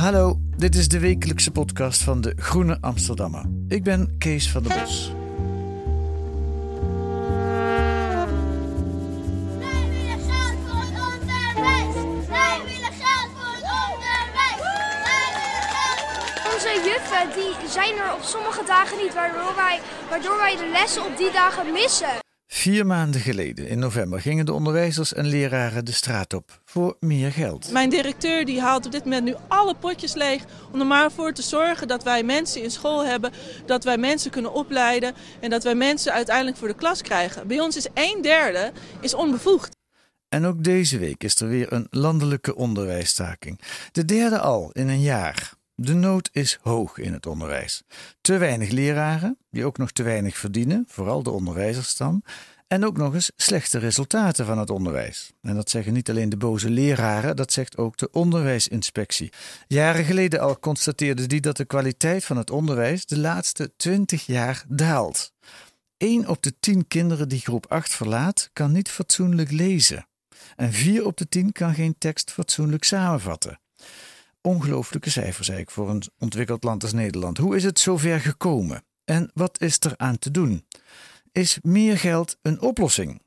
Hallo, dit is de wekelijkse podcast van de Groene Amsterdammer. Ik ben Kees van der Bos. Wij willen geld voor het onderwijs. Wij willen geld voor het onderwijs. Wij willen geld voor Onze juffen die zijn er op sommige dagen niet, waardoor wij, waardoor wij de lessen op die dagen missen. Vier maanden geleden, in november, gingen de onderwijzers en leraren de straat op voor meer geld. Mijn directeur die haalt op dit moment nu alle potjes leeg om er maar voor te zorgen dat wij mensen in school hebben, dat wij mensen kunnen opleiden en dat wij mensen uiteindelijk voor de klas krijgen. Bij ons is een derde is onbevoegd. En ook deze week is er weer een landelijke onderwijsstaking. De derde al in een jaar. De nood is hoog in het onderwijs. Te weinig leraren, die ook nog te weinig verdienen, vooral de onderwijzers dan. En ook nog eens slechte resultaten van het onderwijs. En dat zeggen niet alleen de boze leraren, dat zegt ook de onderwijsinspectie. Jaren geleden al constateerde die dat de kwaliteit van het onderwijs de laatste 20 jaar daalt. 1 op de 10 kinderen die groep 8 verlaat, kan niet fatsoenlijk lezen. En 4 op de 10 kan geen tekst fatsoenlijk samenvatten. Ongelooflijke cijfers eigenlijk voor een ontwikkeld land als Nederland. Hoe is het zover gekomen? En wat is er aan te doen? Is meer geld een oplossing?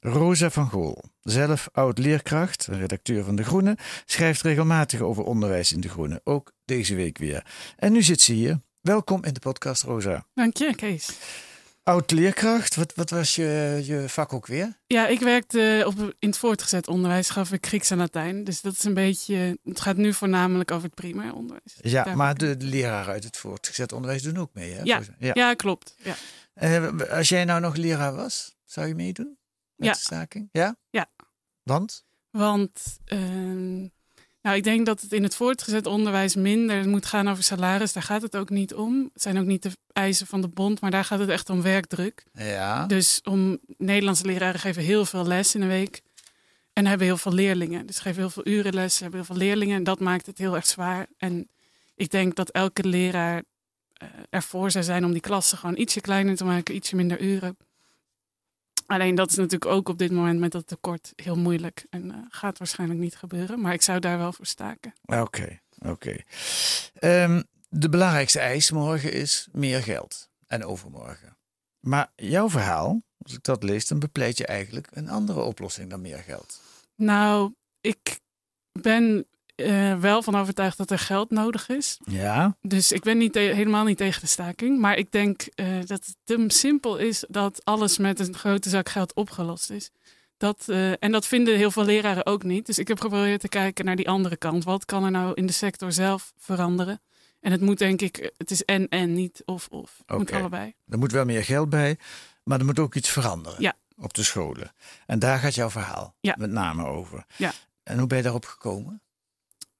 Rosa van Gool, zelf oud-leerkracht, redacteur van De Groene, schrijft regelmatig over onderwijs in De Groene, ook deze week weer. En nu zit ze hier. Welkom in de podcast, Rosa. Dank je, Kees. Oud-leerkracht, wat, wat was je, je vak ook weer? Ja, ik werkte op, in het voortgezet onderwijs, gaf ik Grieks en Latijn. Dus dat is een beetje, het gaat nu voornamelijk over het primair onderwijs. Ja, Daar- maar de, de leraren uit het voortgezet onderwijs doen ook mee, hè? Ja, mij? ja. klopt. Ja. Eh, als jij nou nog leraar was, zou je meedoen met Ja. de staking? Ja? Ja. Want? Want ehm, nou, ik denk dat het in het voortgezet onderwijs minder moet gaan over salaris. Daar gaat het ook niet om. Het zijn ook niet de eisen van de bond, maar daar gaat het echt om werkdruk. Ja. Dus om Nederlandse leraren geven heel veel les in de week. En hebben heel veel leerlingen. Dus geven heel veel uren les, hebben heel veel leerlingen. En dat maakt het heel erg zwaar. En ik denk dat elke leraar eh, ervoor zou zijn om die klassen gewoon ietsje kleiner te maken, ietsje minder uren. Alleen dat is natuurlijk ook op dit moment met dat tekort heel moeilijk. En eh, gaat waarschijnlijk niet gebeuren. Maar ik zou daar wel voor staken. Oké, oké. Ehm, de belangrijkste eis morgen is meer geld. En overmorgen. Maar jouw verhaal, als ik dat lees, dan bepleit je eigenlijk een andere oplossing dan meer geld. Nou, ik ben eh, wel van overtuigd dat er geld nodig is. Ja? Dus ik ben niet helemaal niet tegen de staking. Maar ik denk eh, dat het te simpel is dat alles met een grote zak geld opgelost is. Dat, eh, en dat vinden heel veel leraren ook niet. Dus ik heb geprobeerd te kijken naar die andere kant. Wat kan er nou in de sector zelf veranderen? En het moet denk ik, het is en en, niet of of. Het moet allebei. Er moet wel meer geld bij, maar er moet ook iets veranderen Ja. op de scholen. En daar gaat jouw verhaal Ja. met name over. Ja. En hoe ben je daarop gekomen?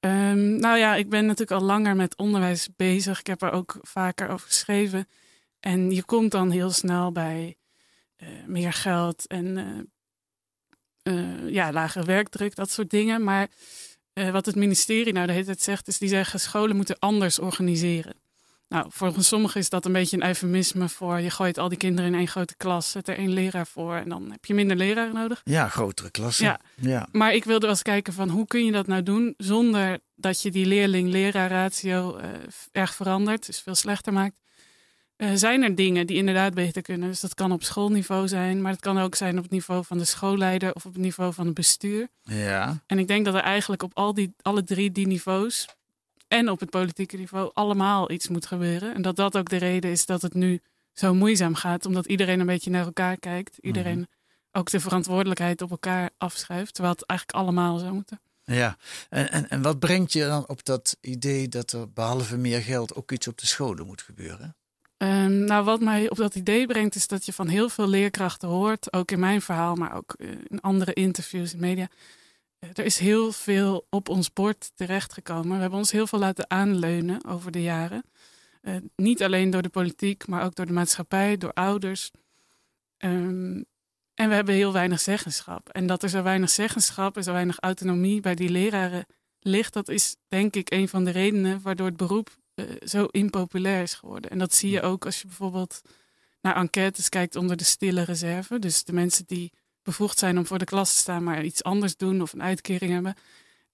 Ehm, nou ja, ik ben natuurlijk al langer met onderwijs bezig. Ik heb er ook vaker over geschreven. En je komt dan heel snel bij eh, meer geld en eh, eh, ja, lagere werkdruk, dat soort dingen. Maar wat het ministerie nou de hele tijd zegt, is die zeggen scholen moeten anders organiseren. Nou, volgens sommigen is dat een beetje een eufemisme voor je gooit al die kinderen in één grote klas, zet er één leraar voor en dan heb je minder leraren nodig. Ja, grotere klassen. Ja. ja. Maar ik wilde wel eens kijken van hoe kun je dat nou doen zonder dat je die leerling-leraar ratio eh, erg verandert, dus veel slechter maakt. eh, zijn er dingen die inderdaad beter kunnen. Dus dat kan op schoolniveau zijn, maar het kan ook zijn op het niveau van de schoolleider of op het niveau van het bestuur. Ja. En ik denk dat er eigenlijk op al die, alle drie die niveaus en op het politieke niveau allemaal iets moet gebeuren. En dat dat ook de reden is dat het nu zo moeizaam gaat, omdat iedereen een beetje naar elkaar kijkt. Iedereen Mhm. ook de verantwoordelijkheid op elkaar afschuift, terwijl het eigenlijk allemaal zou moeten. Ja, en, en, en wat brengt je dan op dat idee dat er behalve meer geld ook iets op de scholen moet gebeuren? Ehm, nou, wat mij op dat idee brengt, is dat je van heel veel leerkrachten hoort, ook in mijn verhaal, maar ook eh, in andere interviews in media. Er is heel veel op ons bord terechtgekomen. We hebben ons heel veel laten aanleunen over de jaren. Eh, niet alleen door de politiek, maar ook door de maatschappij, door ouders. Ehm, en we hebben heel weinig zeggenschap. En dat er zo weinig zeggenschap en zo weinig autonomie bij die leraren ligt, dat is denk ik een van de redenen waardoor het beroep eh, zo impopulair is geworden. En dat zie je ook als je bijvoorbeeld naar enquêtes kijkt onder de stille reserve. Dus de mensen die bevoegd zijn om voor de klas te staan, maar iets anders doen of een uitkering hebben.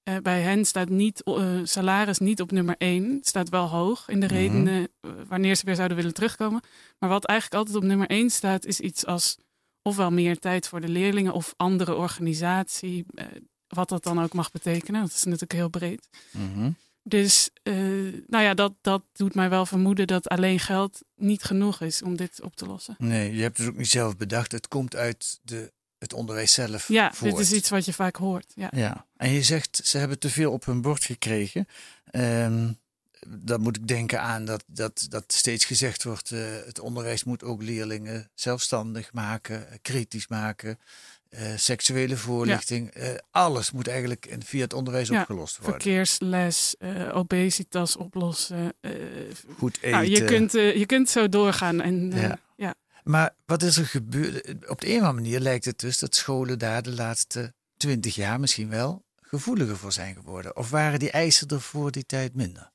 Eh, bij hen staat niet, eh, salaris niet op nummer één. Het staat wel hoog in de Mhm. redenen eh, wanneer ze weer zouden willen terugkomen. Maar wat eigenlijk altijd op nummer één staat, is iets als ofwel meer tijd voor de leerlingen of andere organisatie. wat dat dan ook mag betekenen. Dat is natuurlijk heel breed. Mhm. Dus nou ja, dat, dat doet mij wel vermoeden dat alleen geld niet genoeg is om dit op te lossen. Nee, je hebt het ook niet zelf bedacht. Het komt uit de, het onderwijs zelf. Ja, voort. dit is iets wat je vaak hoort. Ja. Ja, en je zegt ze hebben te veel op hun bord gekregen. Ehm dan moet ik denken aan dat, dat, dat steeds gezegd wordt: eh, het onderwijs moet ook leerlingen zelfstandig maken, kritisch maken, eh, seksuele voorlichting. eh, alles moet eigenlijk in- via het onderwijs Ja, opgelost worden. Verkeersles, obesitas oplossen. Goed eten. nou, je, kunt, je kunt zo doorgaan. En, Ja. ja. Maar wat is er gebeurd? Op de een of andere manier lijkt het dus dat scholen daar de laatste twintig jaar misschien wel gevoeliger voor zijn geworden. Of waren die eisen er voor die tijd minder?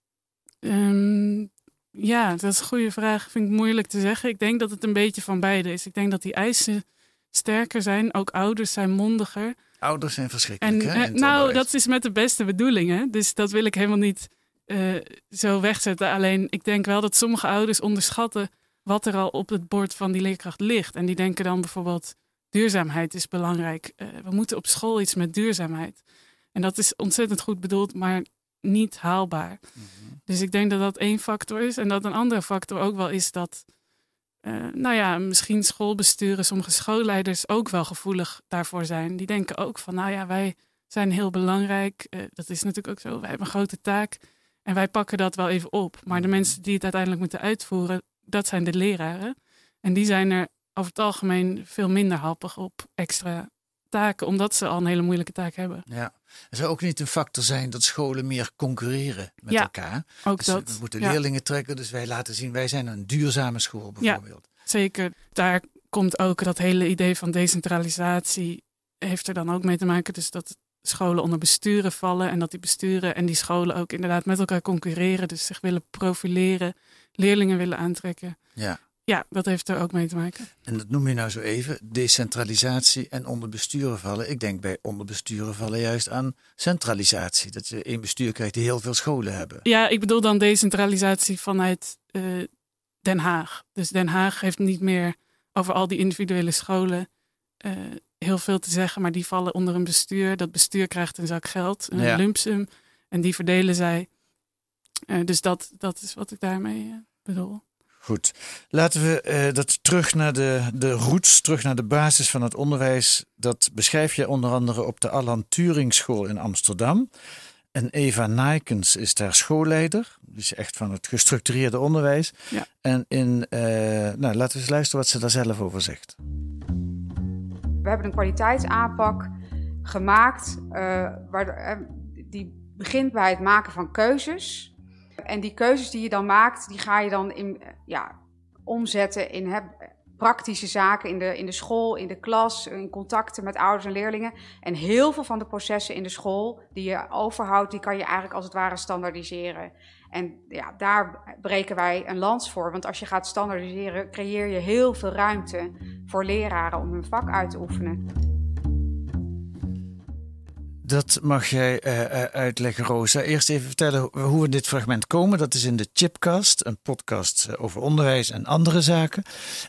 Ehm, ja, dat is een goede vraag. Vind ik moeilijk te zeggen. Ik denk dat het een beetje van beide is. Ik denk dat die eisen sterker zijn. Ook ouders zijn mondiger. Ouders zijn verschrikkelijk. En hè, eh, nou, onderwijs. dat is met de beste bedoelingen. Dus dat wil ik helemaal niet eh, zo wegzetten. Alleen ik denk wel dat sommige ouders onderschatten wat er al op het bord van die leerkracht ligt. En die denken dan bijvoorbeeld: duurzaamheid is belangrijk. Eh, we moeten op school iets met duurzaamheid. En dat is ontzettend goed bedoeld, maar niet haalbaar. Dus ik denk dat dat één factor is. En dat een andere factor ook wel is dat. eh, nou ja, misschien schoolbesturen, sommige schoolleiders ook wel gevoelig daarvoor zijn. Die denken ook van, nou ja, wij zijn heel belangrijk. Eh, dat is natuurlijk ook zo. Wij hebben een grote taak en wij pakken dat wel even op. Maar de mensen die het uiteindelijk moeten uitvoeren, dat zijn de leraren. En die zijn er over het algemeen veel minder happig op extra taken, omdat ze al een hele moeilijke taak hebben. Ja. Er zou ook niet een factor zijn dat scholen meer concurreren met Ja, elkaar. ook Dus dat, We moeten ja. leerlingen trekken, dus wij laten zien, wij zijn een duurzame school bijvoorbeeld. Zeker. Daar komt ook dat hele idee van decentralisatie heeft er dan ook mee te maken. Dus dat scholen onder besturen vallen en dat die besturen en die scholen ook inderdaad met elkaar concurreren. Dus zich willen profileren, leerlingen willen aantrekken. Ja. Ja, dat heeft er ook mee te maken. En dat noem je nou zo even, decentralisatie en onder besturen vallen. Ik denk bij onder besturen vallen juist aan centralisatie. Dat je één bestuur krijgt die heel veel scholen hebben. Ja, ik bedoel dan decentralisatie vanuit eh, Den Haag. Dus Den Haag heeft niet meer over al die individuele scholen eh, heel veel te zeggen, maar die vallen onder een bestuur. Dat bestuur krijgt een zak geld, een Ja. lump sum, en die verdelen zij. Eh, dus dat, dat is wat ik daarmee eh, bedoel. Goed, laten we eh, dat terug naar de, de roots, terug naar de basis van het onderwijs. Dat beschrijf je onder andere op de Alan Turing School in Amsterdam. En Eva Nijkens is daar schoolleider. Dus echt van het gestructureerde onderwijs. Ja. En in, nou, laten we eens luisteren wat ze daar zelf over zegt. We hebben een kwaliteitsaanpak gemaakt uh, waar, uh, die begint bij het maken van keuzes. En die keuzes die je dan maakt, die ga je dan in, ja, omzetten in praktische zaken in de, in de school, in de klas, in contacten met ouders en leerlingen. En heel veel van de processen in de school die je overhoudt, die kan je eigenlijk als het ware standaardiseren. En ja, daar breken wij een lans voor. Want als je gaat standaardiseren, creëer je heel veel ruimte voor leraren om hun vak uit te oefenen. Dat mag jij uh, uitleggen, Rosa. Eerst even vertellen hoe we dit fragment komen. Dat is in de Chipcast, een podcast over onderwijs en andere zaken.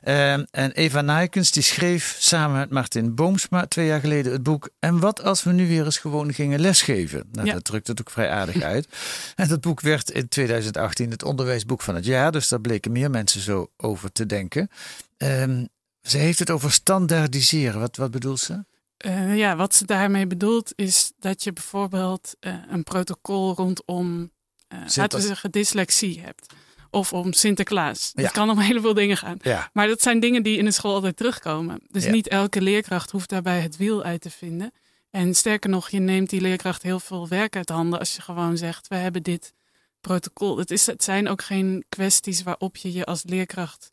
Uh, en Eva Nijkens die schreef samen met Martin Boomsma twee jaar geleden het boek En wat als we nu weer eens gewoon gingen lesgeven? Nou, Ja. dat drukt het ook vrij aardig uit. En dat boek werd in 2018 het onderwijsboek van het jaar. Dus daar bleken meer mensen zo over te denken. Ehm, ze heeft het over standaardiseren. Wat, wat bedoelt ze? Eh, ja, wat ze daarmee bedoelt is dat je bijvoorbeeld eh, een protocol rondom, eh, laten we zeggen, dyslexie hebt. Of om Sinterklaas. Ja. Het kan om een heleboel dingen gaan. Ja. Maar dat zijn dingen die in de school altijd terugkomen. Dus Ja. niet elke leerkracht hoeft daarbij het wiel uit te vinden. En sterker nog, je neemt die leerkracht heel veel werk uit handen als je gewoon zegt, we hebben dit protocol. Het, is, het zijn ook geen kwesties waarop je je als leerkracht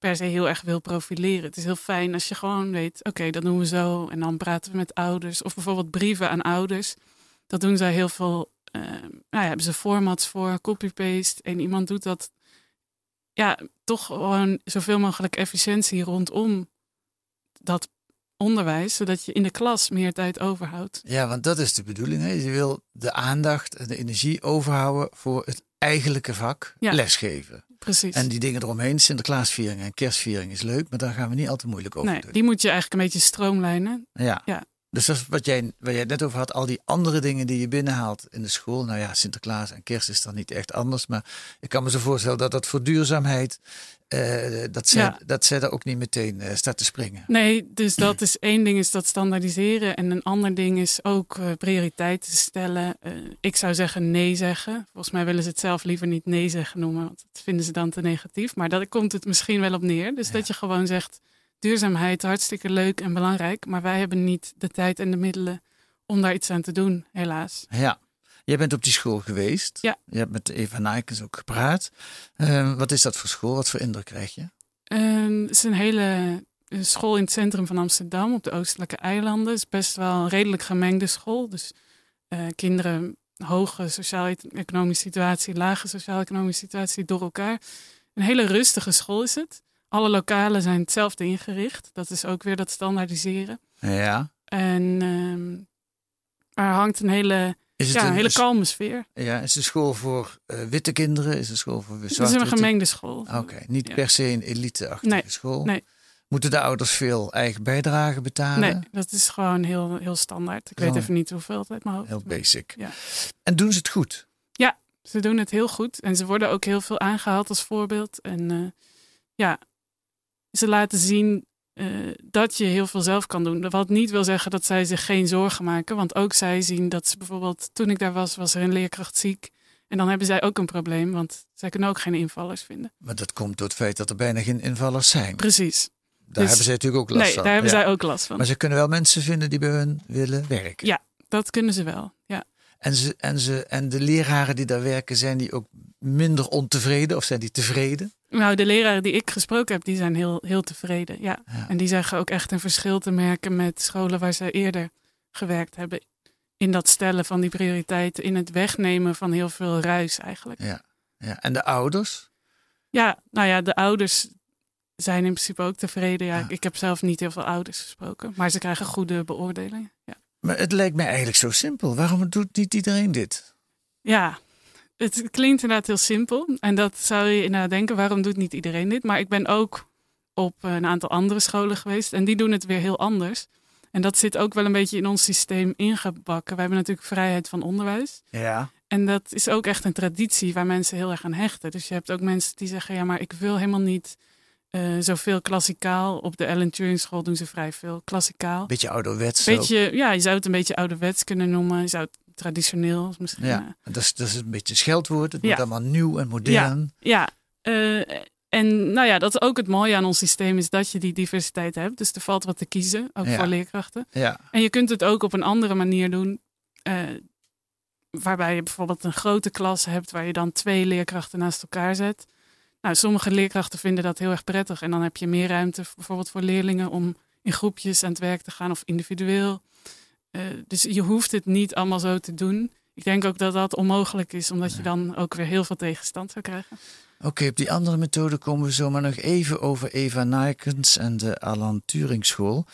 per se heel erg wil profileren. Het is heel fijn als je gewoon weet, oké, dat doen we zo. En dan praten we met ouders. Of bijvoorbeeld brieven aan ouders. Dat doen zij heel veel. eh, nou ja, hebben ze formats voor, copy-paste. En iemand doet dat. Ja, toch gewoon zoveel mogelijk efficiëntie rondom dat onderwijs. Zodat je in de klas meer tijd overhoudt. Ja, want dat is de bedoeling. Hè? Je wil de aandacht en de energie overhouden voor het eigenlijke vak, Ja. lesgeven. Precies. En die dingen eromheen, Sinterklaasviering en kerstviering is leuk, maar daar gaan we niet al te moeilijk over nee, doen. die moet je eigenlijk een beetje stroomlijnen. Ja. Ja. Dus dat is wat jij, waar jij het net over had, al die andere dingen die je binnenhaalt in de school. Nou ja, Sinterklaas en kerst is dan niet echt anders, maar ik kan me zo voorstellen dat dat voor duurzaamheid, eh, dat, zij, Ja. dat zij daar ook niet meteen eh, staat te springen. Nee, dus dat is één ding is dat standaardiseren. En een ander ding is ook eh, prioriteiten stellen. Ik zou zeggen nee zeggen. Volgens mij willen ze het zelf liever niet nee zeggen noemen. Want dat vinden ze dan te negatief. Maar daar komt het misschien wel op neer. Dus dat je gewoon zegt, duurzaamheid hartstikke leuk en belangrijk. Maar wij hebben niet de tijd en de middelen om daar iets aan te doen, helaas. Ja. Jij bent op die school geweest. Ja. Je hebt met Eva Nijkens ook gepraat. Eh, wat is dat voor school? Wat voor indruk krijg je? Ehm, het is een hele eh, school in het centrum van Amsterdam, op de Oostelijke Eilanden. Het is best wel een redelijk gemengde school. Dus eh, kinderen, hoge sociaal-economische situatie, lage sociaal-economische situatie door elkaar. Een hele rustige school is het. Alle lokalen zijn hetzelfde ingericht. Dat is ook weer dat standaardiseren. Ja. En ehm, er hangt een hele, ja, een een- hele kalme sfeer. Ja, is de school voor eh, witte kinderen? Is de school voor Het is zwarte een gemengde school. Oké, niet Ja. per se een elite-achtige Nee, school. nee. Moeten de ouders veel eigen bijdrage betalen? Nee, dat is gewoon heel, heel standaard. Ik weet even niet hoeveel het uit mijn hoofd. Heel basic. Ja. En doen ze het goed? Ja, ze doen het heel goed. En ze worden ook heel veel aangehaald als voorbeeld. En eh, ja, ze laten zien eh, dat je heel veel zelf kan doen. Wat niet wil zeggen dat zij zich geen zorgen maken. Want ook zij zien dat ze bijvoorbeeld, toen ik daar was, was er een leerkracht ziek. En dan hebben zij ook een probleem, want zij kunnen ook geen invallers vinden. Maar dat komt door het feit dat er bijna geen invallers zijn. Precies. Daar Dus- hebben zij natuurlijk ook last nee, van. daar hebben Ja. zij ook last van. Maar ze kunnen wel mensen vinden die bij hun willen werken. Ja, dat kunnen ze wel. Ja. En, ze, en, ze, en de leraren die daar werken, zijn die ook minder ontevreden of zijn die tevreden? Nou, de leraren die ik gesproken heb, die zijn heel, heel tevreden. Ja. En die zeggen ook echt een verschil te merken met scholen waar ze eerder gewerkt hebben. In dat stellen van die prioriteiten, in het wegnemen van heel veel ruis eigenlijk. Ja. ja. En de ouders? Ja, nou ja, de ouders zijn in principe ook tevreden. Ja, Ik heb zelf niet heel veel ouders gesproken, maar ze krijgen goede beoordelingen. Ja, Maar het lijkt mij eigenlijk zo simpel. Waarom doet niet iedereen dit? ja het klinkt inderdaad heel simpel. En dat zou je inderdaad denken, waarom doet niet iedereen dit? Maar ik ben ook op een aantal andere scholen geweest en die doen het weer heel anders. En dat zit ook wel een beetje in ons systeem ingebakken. Wij hebben natuurlijk vrijheid van onderwijs. Ja. En dat is ook echt een traditie waar mensen heel erg aan hechten. Dus je hebt ook mensen die zeggen, ja, maar ik wil helemaal niet eh, zoveel klassikaal. Op de Ellen Turing School doen ze vrij veel klassikaal. Beetje ouderwets Beetje, ja, je zou het een beetje ouderwets kunnen noemen. Je zou het traditioneel misschien. Ja, eh, dat is, dat is een beetje een scheldwoord. Het Ja. wordt allemaal nieuw en modern. Ja, ja. eh, en nou ja, dat is ook het mooie aan ons systeem is dat je die diversiteit hebt. Dus er valt wat te kiezen, ook Ja. voor leerkrachten. Ja. En je kunt het ook op een andere manier doen. eh, waarbij je bijvoorbeeld een grote klas hebt waar je dan twee leerkrachten naast elkaar zet. Nou, sommige leerkrachten vinden dat heel erg prettig. En dan heb je meer ruimte bijvoorbeeld voor leerlingen om in groepjes aan het werk te gaan of individueel. Eh, dus je hoeft het niet allemaal zo te doen. Ik denk ook dat dat onmogelijk is, omdat je dan ook weer heel veel tegenstand zou krijgen. Oké, op die andere methode komen we zomaar nog even over Eva Nijkens en de Alan Turing School.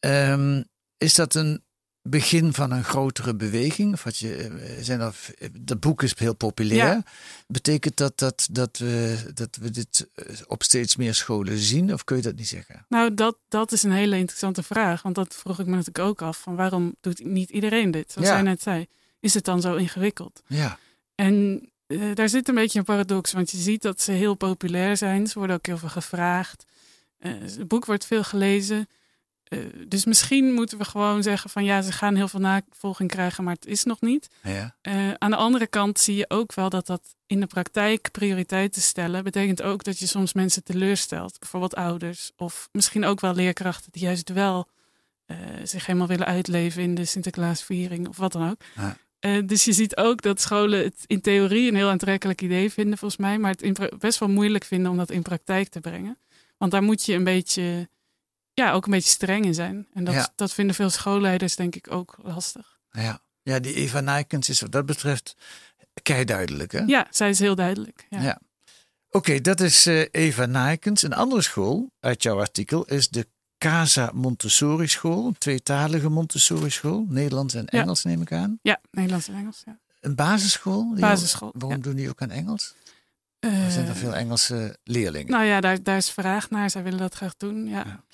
Ehm, is dat een begin van een grotere beweging? Of wat je, eh, zijn er, dat boek is heel populair. Ja. Betekent dat dat, dat, we, dat we dit eh, op steeds meer scholen zien? Of kun je dat niet zeggen? Nou, dat, dat is een hele interessante vraag. Want dat vroeg ik me natuurlijk ook af. Van waarom doet niet iedereen dit? Zoals Ja. jij net zei. Is het dan zo ingewikkeld? Ja. En eh, daar zit een beetje een paradox. Want je ziet dat ze heel populair zijn. Ze worden ook heel veel gevraagd. Het boek wordt veel gelezen. Eh, dus misschien moeten we gewoon zeggen van ja, ze gaan heel veel navolging krijgen, maar het is nog niet. Ja. Eh, aan de andere kant zie je ook wel dat dat in de praktijk prioriteiten stellen betekent ook dat je soms mensen teleurstelt. Bijvoorbeeld ouders of misschien ook wel leerkrachten die juist wel eh, zich helemaal willen uitleven in de Sinterklaasviering of wat dan ook. Ja. Dus je ziet ook dat scholen het in theorie een heel aantrekkelijk idee vinden volgens mij, maar het best wel moeilijk vinden om dat in praktijk te brengen. Want daar moet je een beetje, ja, ook een beetje streng in zijn. En dat, Ja. dat vinden veel schoolleiders denk ik ook lastig. Ja. ja, die Eva Nijkens is wat dat betreft kei duidelijk. Hè? Ja, zij is heel duidelijk. Ja. Ja. Oké, dat is eh, Eva Nijkens. Een andere school uit jouw artikel is de Casa Montessori School. Een tweetalige Montessori school. Nederlands en Ja. Engels neem ik aan. Ja, Nederlands en Engels. Ja. Een basisschool? Basisschool, Waarom doen die ook aan Engels? Eh, Er zijn er veel Engelse leerlingen. Nou ja, daar, daar is vraag naar. Zij willen dat graag doen. Ja.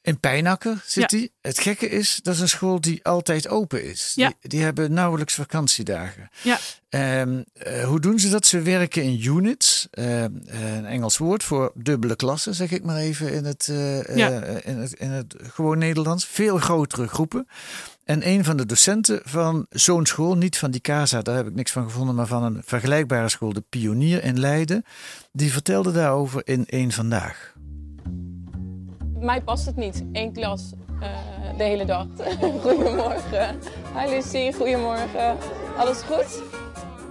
In Pijnakker zit Ja. die. Het gekke is, dat is een school die altijd open is. Ja. Die, die hebben nauwelijks vakantiedagen. Ja. Ehm, eh, hoe doen ze dat? Ze werken in units. Ehm, eh, een Engels woord voor dubbele klassen, zeg ik maar even in het, eh, eh, in het, in het gewoon Nederlands. Veel grotere groepen. En een van de docenten van zo'n school, niet van die Casa, daar heb ik niks van gevonden, maar van een vergelijkbare school, de Pionier in Leiden, die vertelde daarover in één vandaag. Mij past het niet, één klas eh, de hele dag. goedemorgen. Hi Lucie, goedemorgen. Alles goed?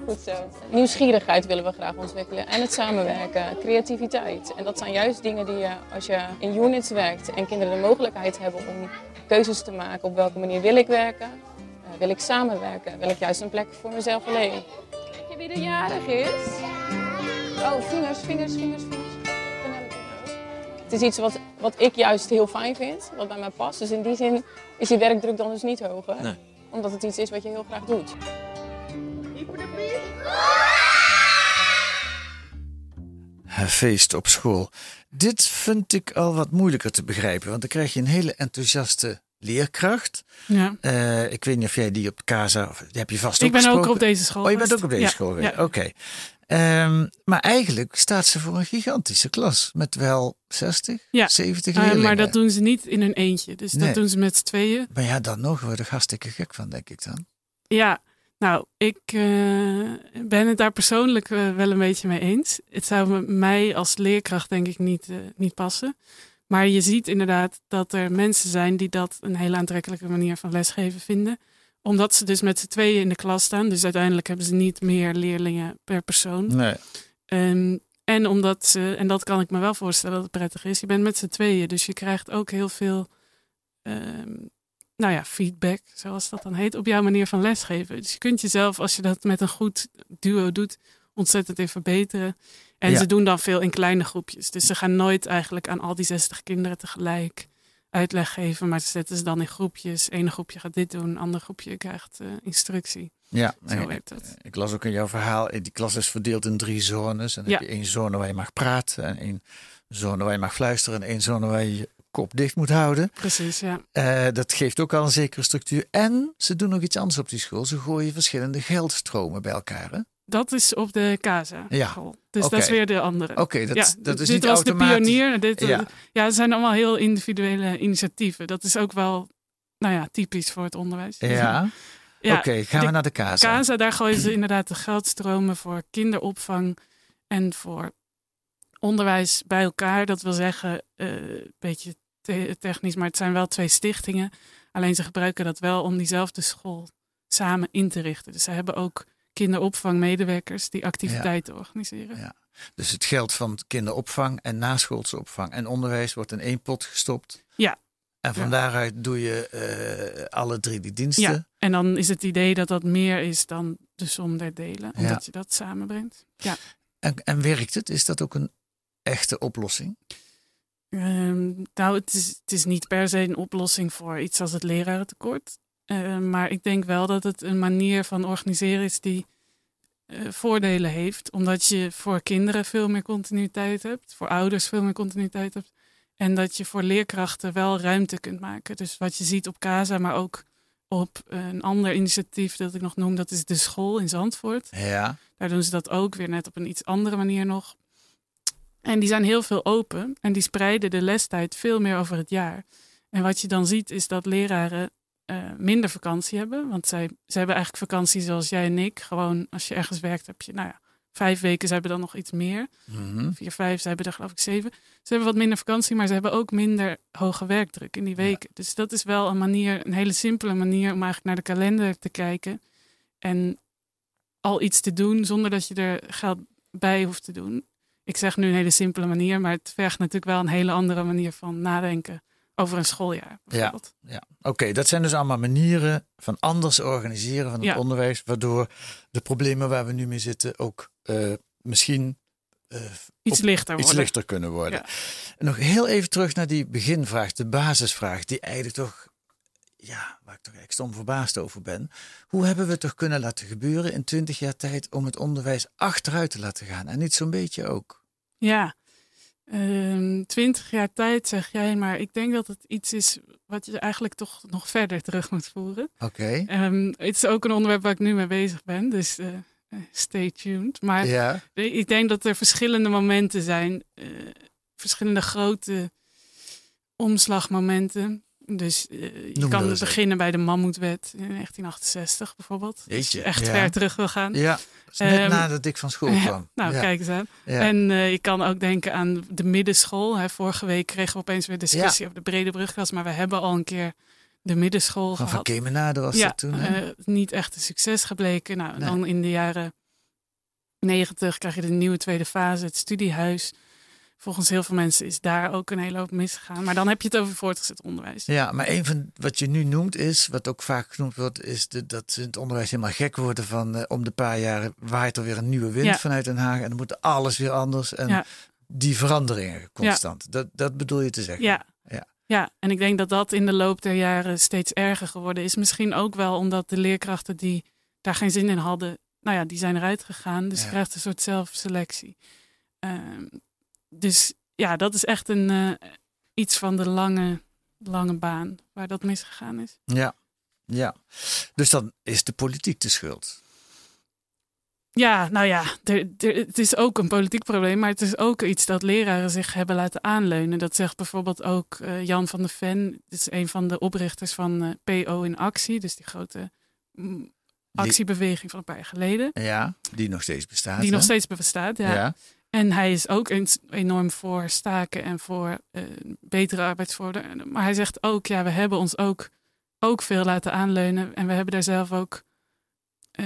Goed zo. Nieuwsgierigheid willen we graag ontwikkelen en het samenwerken, creativiteit. En dat zijn juist dingen die je, als je in units werkt en kinderen de mogelijkheid hebben om keuzes te maken op welke manier wil ik werken, eh, wil ik samenwerken, wil ik juist een plek voor mezelf alleen. Weet je wie er jarig is? Oh, vingers, vingers, vingers, vingers. Het is iets wat, wat ik juist heel fijn vind, wat bij mij past. Dus in die zin is die werkdruk dan dus niet hoger. Nee. Omdat het iets is wat je heel graag doet. Feest op school. Dit vind ik al wat moeilijker te begrijpen, want dan krijg je een hele enthousiaste leerkracht. Ja. Eh, ik weet niet of jij die op Casa, of die heb je vast Ik ben ook op deze school Oh, je bent ook op deze Ja, school geweest. ja. Oké. Ehm, maar eigenlijk staat ze voor een gigantische klas met wel 60, Ja, 70 Eh, leerlingen. maar dat doen ze niet in hun eentje. Dus Nee. dat doen ze met z'n tweeën. Maar ja, dan nog word ik hartstikke gek van, denk ik dan. Ja, nou, ik eh, ben het daar persoonlijk eh, wel een beetje mee eens. Het zou me- mij als leerkracht denk ik niet, eh, niet passen. Maar je ziet inderdaad dat er mensen zijn die dat een hele aantrekkelijke manier van lesgeven vinden. Omdat ze dus met z'n tweeën in de klas staan. Dus uiteindelijk hebben ze niet meer leerlingen per persoon. Nee. Ehm, en omdat ze, en dat kan ik me wel voorstellen dat het prettig is, je bent met z'n tweeën. Dus je krijgt ook heel veel ehm, nou ja, feedback, zoals dat dan heet, op jouw manier van lesgeven. Dus je kunt jezelf, als je dat met een goed duo doet, ontzettend in verbeteren. En Ja. ze doen dan veel in kleine groepjes. Dus ze gaan nooit eigenlijk aan al die 60 kinderen tegelijk uitleg geven, maar ze zetten ze dan in groepjes. Ene groepje gaat dit doen, een ander groepje krijgt eh, instructie. Ja, Zo ik- werkt dat. Ik las ook in jouw verhaal, eh, die klas is verdeeld in drie zones. En dan Ja. heb je één zone waar je mag praten, en één zone waar je mag fluisteren, en één zone waar je kop dicht moet houden. Precies, ja. Eh, dat geeft ook al een zekere structuur. En ze doen nog iets anders op die school. Ze gooien verschillende geldstromen bij elkaar. Hè? Dat is op de Casa. Ja. Dus dat is weer de andere. Oké, dat- ja, dat is dit niet was de pionier. Dit, Ja. ja. het zijn allemaal heel individuele initiatieven. Dat is ook wel, nou ja, typisch voor het onderwijs. Ja. Ja, Oké, gaan we naar de Casa. Casa, daar gooien ze inderdaad de geldstromen voor kinderopvang en voor onderwijs bij elkaar. Dat wil zeggen, eh, een beetje technisch, maar het zijn wel twee stichtingen. Alleen ze gebruiken dat wel om diezelfde school samen in te richten. Dus ze hebben ook kinderopvangmedewerkers die activiteiten organiseren. Ja. Dus het geld van kinderopvang en naschoolse opvang en onderwijs wordt in één pot gestopt. Ja. En van Ja. daaruit doe je eh, alle drie die diensten. Ja, en dan is het idee dat dat meer is dan de som der delen, omdat Ja. je dat samenbrengt. Ja. En, en werkt het? Is dat ook een echte oplossing? Ehm, nou, het is, het is niet per se een oplossing voor iets als het lerarentekort. Eh, maar ik denk wel dat het een manier van organiseren is die eh, voordelen heeft. Omdat je voor kinderen veel meer continuïteit hebt, voor ouders veel meer continuïteit hebt. En dat je voor leerkrachten wel ruimte kunt maken. Dus wat je ziet op Casa, maar ook op een ander initiatief dat ik nog noem, dat is de school in Zandvoort. Ja. Daar doen ze dat ook weer net op een iets andere manier nog. En die zijn heel veel open en die spreiden de lestijd veel meer over het jaar. En wat je dan ziet is dat leraren eh, minder vakantie hebben. Want zij, ze hebben eigenlijk vakantie zoals jij en ik. Gewoon als je ergens werkt heb je, nou ja, vijf weken. Ze hebben dan nog iets meer. Mhm. Vier, vijf, ze hebben er geloof ik zeven. Ze hebben wat minder vakantie, maar ze hebben ook minder hoge werkdruk in die weken. Dus dat is wel een manier, een hele simpele manier om eigenlijk naar de kalender te kijken. En al iets te doen zonder dat je er geld bij hoeft te doen. Ik zeg nu een hele simpele manier, maar het vergt natuurlijk wel een hele andere manier van nadenken over een schooljaar. Ja, bijvoorbeeld. ja. oké. Dat zijn dus allemaal manieren van anders organiseren van het Ja. onderwijs, waardoor de problemen waar we nu mee zitten ook eh, misschien eh, Iets lichter iets worden. lichter kunnen worden. Ja. Nog heel even terug naar die beginvraag, de basisvraag, die eigenlijk toch, ja, waar ik toch eigenlijk stom verbaasd over ben. Hoe hebben we het toch kunnen laten gebeuren in twintig jaar tijd om het onderwijs achteruit te laten gaan? En niet zo'n beetje ook. Ja, Ehm, twintig jaar tijd zeg jij, maar ik denk dat het iets is wat je eigenlijk toch nog verder terug moet voeren. Oké. Ehm, het is ook een onderwerp waar ik nu mee bezig ben, dus eh, eh, stay tuned. Maar Ja. ik denk dat er verschillende momenten zijn, eh, verschillende grote omslagmomenten. Dus eh, je Noem kan beginnen bij de Mammoetwet in 1968 bijvoorbeeld. Als je echt ja. ver terug wil gaan. Ja, dat is net Ehm, nadat ik van school ja, kwam. nou, Ja. kijk eens aan. En eh, je kan ook denken aan de middenschool. Hè. Vorige week kregen we opeens weer discussie over de brede brugklas. Maar we hebben al een keer de middenschool Van Van gehad. Kemenade was dat toen. hè? eh, niet echt een succes gebleken. Nou, Nee. dan in de jaren negentig krijg je de nieuwe tweede fase, het studiehuis. Volgens heel veel mensen is daar ook een hele hoop misgegaan. Maar dan heb je het over voortgezet onderwijs. Ja, maar een van wat je nu noemt is, wat ook vaak genoemd wordt, is de, dat ze in het onderwijs helemaal gek worden van eh, om de paar jaren waait er weer een nieuwe wind Ja. vanuit Den Haag en dan moet alles weer anders en Ja. die veranderingen constant. Dat, dat bedoel je te zeggen. Ja. Ja. Ja, en ik denk dat dat in de loop der jaren steeds erger geworden is. Misschien ook wel omdat de leerkrachten die daar geen zin in hadden, nou ja, die zijn eruit gegaan. Dus je krijgt een soort zelfselectie. Ehm, dus ja, dat is echt een, eh, iets van de lange, lange baan waar dat misgegaan is. Ja. ja. Dus dan is de politiek de schuld. Ja, nou ja, er, er- het is ook een politiek probleem, maar het is ook iets dat leraren zich hebben laten aanleunen. Dat zegt bijvoorbeeld ook eh, Jan van der Ven, is een van de oprichters van eh, PO in Actie, dus die grote mm, actiebeweging van een paar jaar geleden, Ja, die nog steeds bestaat. die hè? nog steeds bestaat. Ja. Ja. En hij is ook enorm voor staken en voor eh, betere arbeidsvoorwaarden. Maar hij zegt ook, ja, we hebben ons ook, ook veel laten aanleunen en we hebben daar zelf ook eh,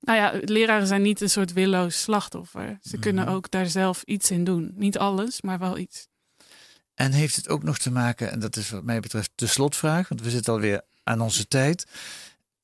nou ja, leraren zijn niet een soort willoos slachtoffer. Ze kunnen Mhm. ook daar zelf iets in doen. Niet alles, maar wel iets. En heeft het ook nog te maken, en dat is wat mij betreft de slotvraag, want we zitten alweer aan onze tijd,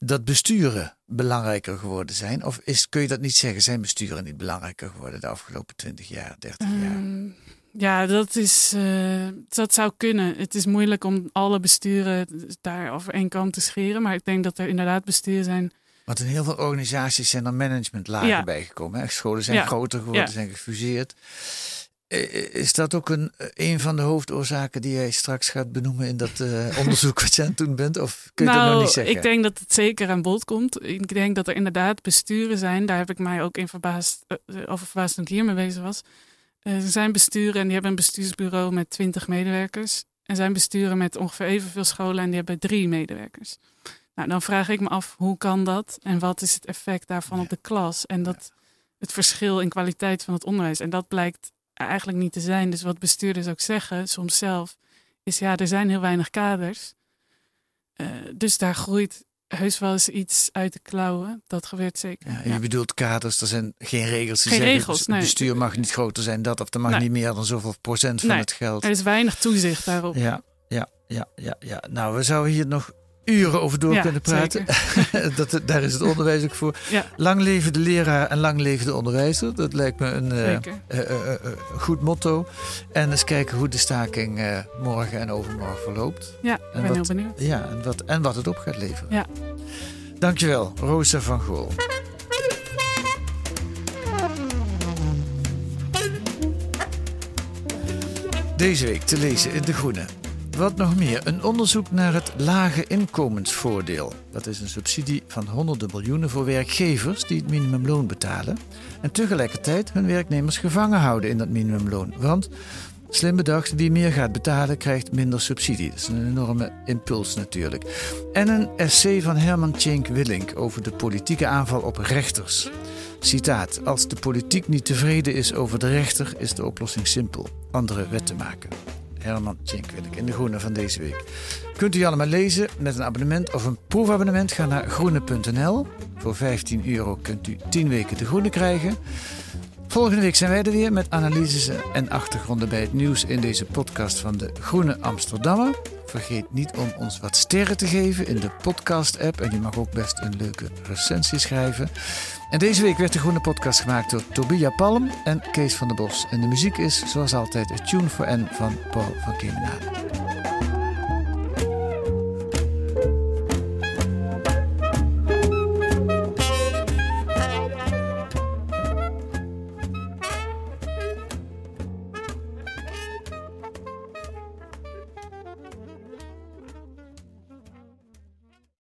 dat besturen belangrijker geworden zijn? Of is, kun je dat niet zeggen? Zijn besturen niet belangrijker geworden de afgelopen 20 jaar, 30 jaar? Ehm, ja, dat, is, eh, dat zou kunnen. Het is moeilijk om alle besturen daar over één kant te scheren. Maar ik denk dat er inderdaad besturen zijn. Want in heel veel organisaties zijn er managementlagen Ja. bijgekomen. Hè? Scholen zijn Ja. groter geworden, Ja. zijn gefuseerd. Eh, Is dat ook een, een van de hoofdoorzaken die jij straks gaat benoemen in dat eh, onderzoek wat je aan het doen bent? Of kun je nou, dat nog niet zeggen? ik denk dat het zeker aan bod komt. Ik denk dat er inderdaad besturen zijn. Daar heb ik mij ook in verbaasd, eh, over verbaasd toen ik hiermee bezig was. Eh, er zijn besturen en die hebben een bestuursbureau met 20 medewerkers. En zijn besturen met ongeveer evenveel scholen en die hebben drie medewerkers. Nou, dan vraag ik me af, hoe kan dat? En wat is het effect daarvan op de klas? En dat het verschil in kwaliteit van het onderwijs. En dat blijkt eigenlijk niet te zijn. Dus wat bestuurders ook zeggen, soms zelf, is ja, er zijn heel weinig kaders. Eh, dus daar groeit heus wel eens iets uit de klauwen. Dat gebeurt zeker. Ja, Ja. Je bedoelt kaders, er zijn geen regels die Geen zeggen, regels, het nee. bestuur mag niet groter zijn dat of er mag Nee. niet meer dan zoveel procent van Nee, het geld. Er is weinig toezicht daarop. Ja, ja, ja, ja, ja. Nou, we zouden hier nog uren over door Ja, kunnen praten. dat, daar is het onderwijs ook voor. Ja. Lang leven de leraar en lang leven de onderwijzer. Dat lijkt me een eh, eh, eh, goed motto. En eens kijken hoe de staking morgen en overmorgen verloopt. Ja, ik En ben wat- heel benieuwd. Ja, en wat, en wat het op gaat leveren. Ja. Dankjewel, Rosa van Gool. Deze week te lezen in De Groene. Wat nog meer, een onderzoek naar het lage inkomensvoordeel. Dat is een subsidie van honderden miljoenen voor werkgevers die het minimumloon betalen. En tegelijkertijd hun werknemers gevangen houden in dat minimumloon. Want, slim bedacht, wie meer gaat betalen krijgt minder subsidie. Dat is een enorme impuls natuurlijk. En een essay van Herman Tjenk Willink over de politieke aanval op rechters. Citaat: Als de politiek niet tevreden is over de rechter, is de oplossing simpel: andere wetten maken. Herman Tjenk Willink in de Groene van deze week. Kunt u allemaal lezen met een abonnement of een proefabonnement? Ga naar groene.nl. Voor 15 euro kunt u 10 weken de Groene krijgen. Volgende week zijn wij er weer met analyses en achtergronden bij het nieuws in deze podcast van de Groene Amsterdammer. Vergeet niet om ons wat sterren te geven in de podcast-app. En je mag ook best een leuke recensie schrijven. En deze week werd de Groene Podcast gemaakt door Tobia Palm en Kees van der Bos. En de muziek is, zoals altijd, A Tune for N van Paul van Kemenade.